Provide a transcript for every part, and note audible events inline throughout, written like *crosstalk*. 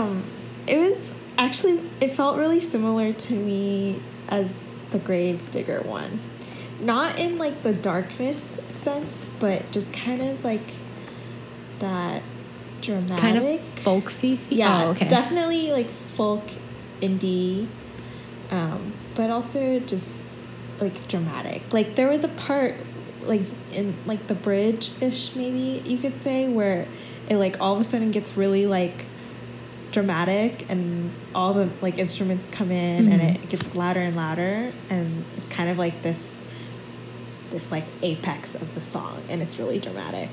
um, it was actually it felt really similar to me as the Grave Digger one, not in like the darkness sense, but just kind of like that dramatic, kind of folksy. feel yeah, oh, okay. definitely like folk indie, um, but also just like dramatic. Like there was a part like in like the bridge ish maybe you could say where it like all of a sudden gets really like dramatic and all the like instruments come in Mhm. and it gets louder and louder and it's kind of like this this like apex of the song and it's really dramatic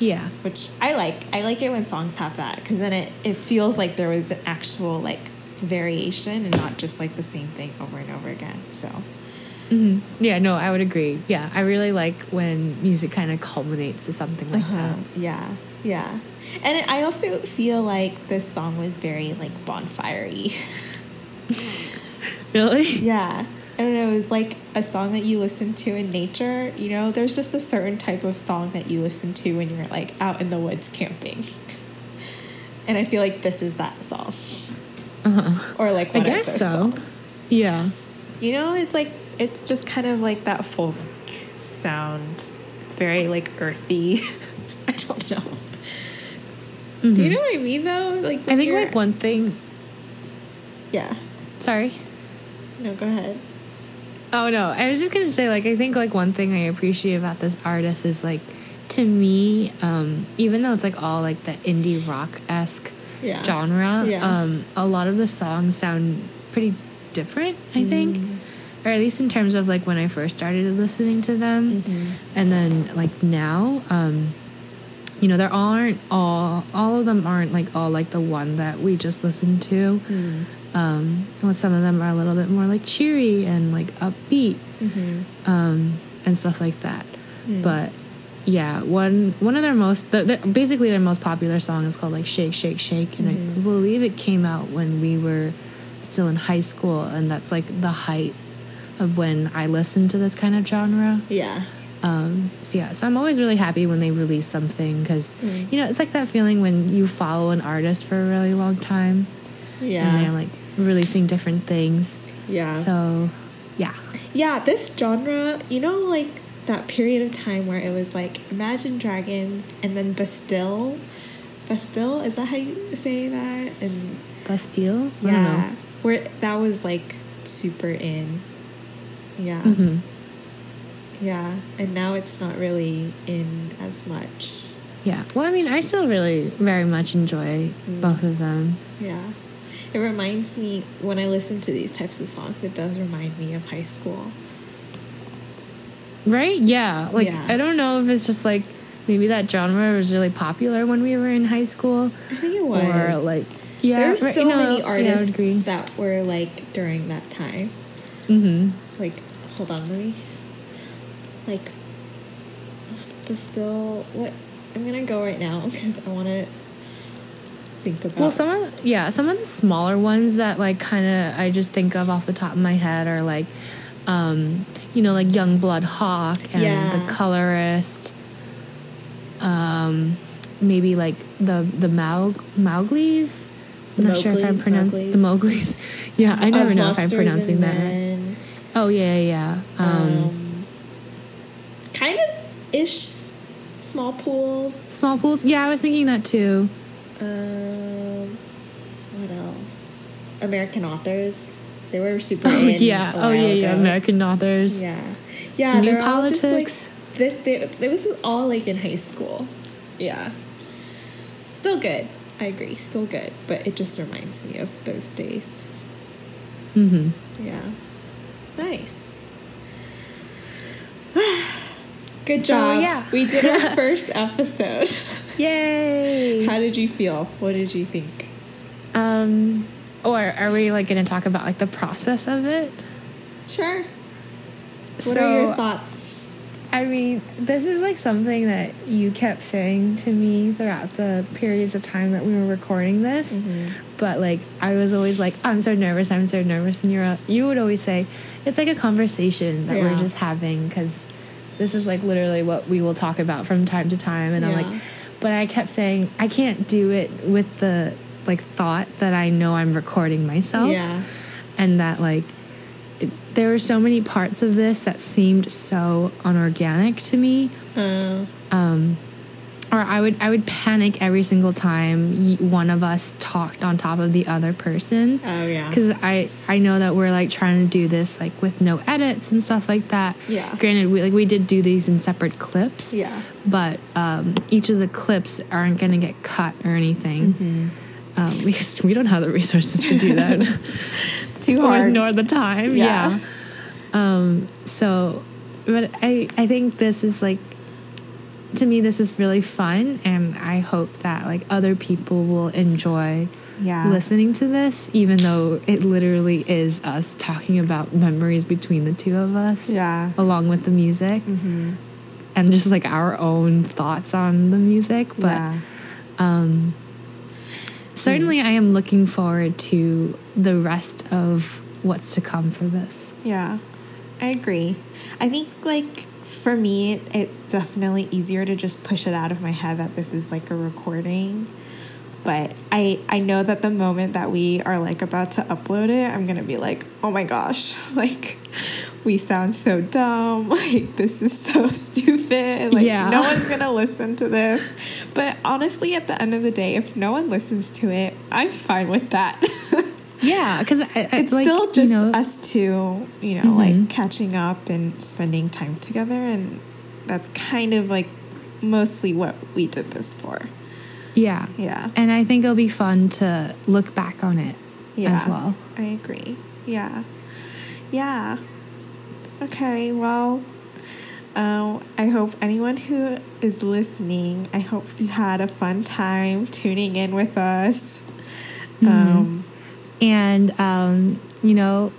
Yeah. which I like. I like it when songs have that because then it, it feels like there was an actual like variation and not just like the same thing over and over again. So hmm Yeah, no, I would agree. Yeah, I really like when music kind of culminates to something like uh, yeah, yeah. And I also feel like this song was very like bonfire-y. *laughs* Really? yeah. I don't know, it was like a song that you listen to in nature. You know, there's just a certain type of song that you listen to when you're like out in the woods camping. and I feel like this is that song. Uh-huh. Or like I guess so. songs. Yeah. You know, it's like it's just kind of like that folk sound. It's very like earthy. *laughs* I don't know. Do you know what I mean though? Like Mm-hmm. I think like one thing. Yeah. Sorry. No, go ahead. Oh no, I was just gonna say like I think like one thing I appreciate about this artist is like to me, um, even though it's like all like the indie rock esque Yeah. genre, Yeah. um, a lot of the songs sound pretty different. I think, Mm. Or at least in terms of like when I first started listening to them, Mm-hmm. and then like now, um, you know, there aren't all all of them aren't like all like the one that we just listened to. Mm. Um, well, some of them are a little bit more like cheery and like upbeat Mm-hmm. um, and stuff like that. Mm. But yeah, one one of their most the, the, basically their most popular song is called like Shake Shake Shake, and I Mhm. believe it came out when we were still in high school, and that's like the height of when I listen to this kind of genre. Yeah. Um, so yeah, so I'm always really happy when they release something because Mm. you know it's like that feeling when you follow an artist for a really long time Yeah. and they're like releasing different things. Yeah. So yeah, Yeah, this genre, you know, like that period of time where it was like Imagine Dragons and then Bastille. Bastille, is that how you say that? And Bastille. Yeah, where that was like super in. Yeah. Mhm. Yeah. And now it's not really in as much. Yeah. Well, I mean, I still really very much enjoy Mm. both of them. Yeah. It reminds me, when I listen to these types of songs, it does remind me of high school. Right? Yeah. Like Yeah. I don't know if it's just like maybe that genre was really popular when we were in high school, I think it was. or like yeah. there were so right, many yeah, artists agree. that were like during that time. Mm-hmm. Like, hold on, let me. Like, Bastille. What? I'm gonna go right now *laughs* because I want to think about. Well, some of yeah, some of the smaller ones that like kind of I just think of off the top of my head are like, um, you know, like Youngblood Hawke and Yeah. the Colourist. Um, maybe like the the Maug Mowgli's. I'm The not sure if I'm Mowglis, pronouncing the Mowglis. Mowgli's. *laughs* yeah, I never know if I'm pronouncing that. Men, Oh yeah, yeah. Um, Um, kind of ish. Smallpools. small pools. Yeah, I was thinking that too. Um, what else? American authors. They were super. Oh in yeah. Oh yeah, yeah. ago. American authors. Yeah, yeah. New they're all just, politics. like, this, they, they, was all like in high school. Yeah. Still good. I agree. Still good, but it just reminds me of those days. Mm-hmm. Yeah. Nice. *sighs* Good So, job. yeah. We did our *laughs* first episode. Yay. How did you feel? What did you think? Um, or are we like going to talk about like the process of it? Sure. What So, are your thoughts? I mean, this is like something that you kept saying to me throughout the periods of time that we were recording this. Mm-hmm. But like, I was always like, I'm so nervous, I'm so nervous, and you're you would always say it's like a conversation that we're just having because this is like literally what we will talk about from time to time, and I'm like, but I kept saying I can't do it with the like thought that I know I'm recording myself. Yeah. And that like it, there were so many parts of this that seemed so unorganic to me. Uh, Or I would I would panic every single time one of us talked on top of the other person. oh yeah. because I I know that we're like trying to do this like with no edits and stuff like that. Yeah. Granted, we like we did do these in separate clips. Yeah. But um, each of the clips aren't gonna get cut or anything. Mm-hmm. Um, *laughs* because we don't have the resources to do that, *laughs* Too *laughs* or hard. nor the time. Yeah. Yeah. Um. So, but I I think this is like to me this is really fun, and I hope that like other people will enjoy Yeah. listening to this, even though it literally is us talking about memories between the two of us, Yeah. along with the music, Mm-hmm. and just like our own thoughts on the music. But yeah. certainly, I am looking forward to the rest of what's to come for this. Yeah, I agree. I think like for me, it's definitely easier to just push it out of my head that this is like a recording. But I I know that the moment that we are like about to upload it, I'm gonna be like, oh my gosh, *laughs* like we sound so dumb. *laughs* Like this is so *laughs* stupid. Like Yeah. no one's gonna listen to this. But honestly, at the end of the day, if no one listens to it, I'm fine with that. Yeah, because it's like, still just you know, us two, you know, like catching up and spending time together. And that's kind of like mostly what we did this for. yeah, Yeah. and I think it'll be fun to look back on it Yeah. as well. I agree. Yeah. Yeah. Okay. Well, uh, I hope anyone who is listening, I hope you had a fun time tuning in with us. Um, and um, you know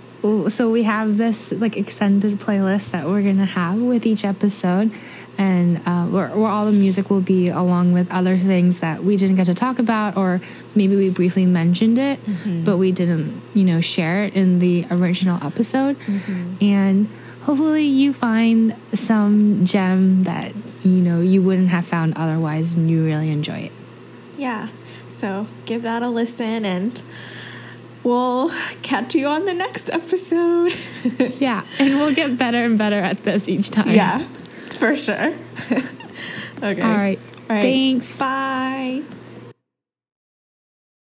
so we have this like extended playlist that we're gonna have with each episode. And uh, where, where all the music will be along with other things that we didn't get to talk about or maybe we briefly mentioned it but we didn't you know share it in the original episode. And hopefully you find some gem that you know you wouldn't have found otherwise and you really enjoy it. Yeah. So give that a listen and we'll catch you on the next episode. *laughs* yeah and we'll get better and better at this each time yeah, for sure. *laughs* okay. all right All right. thanks Bye.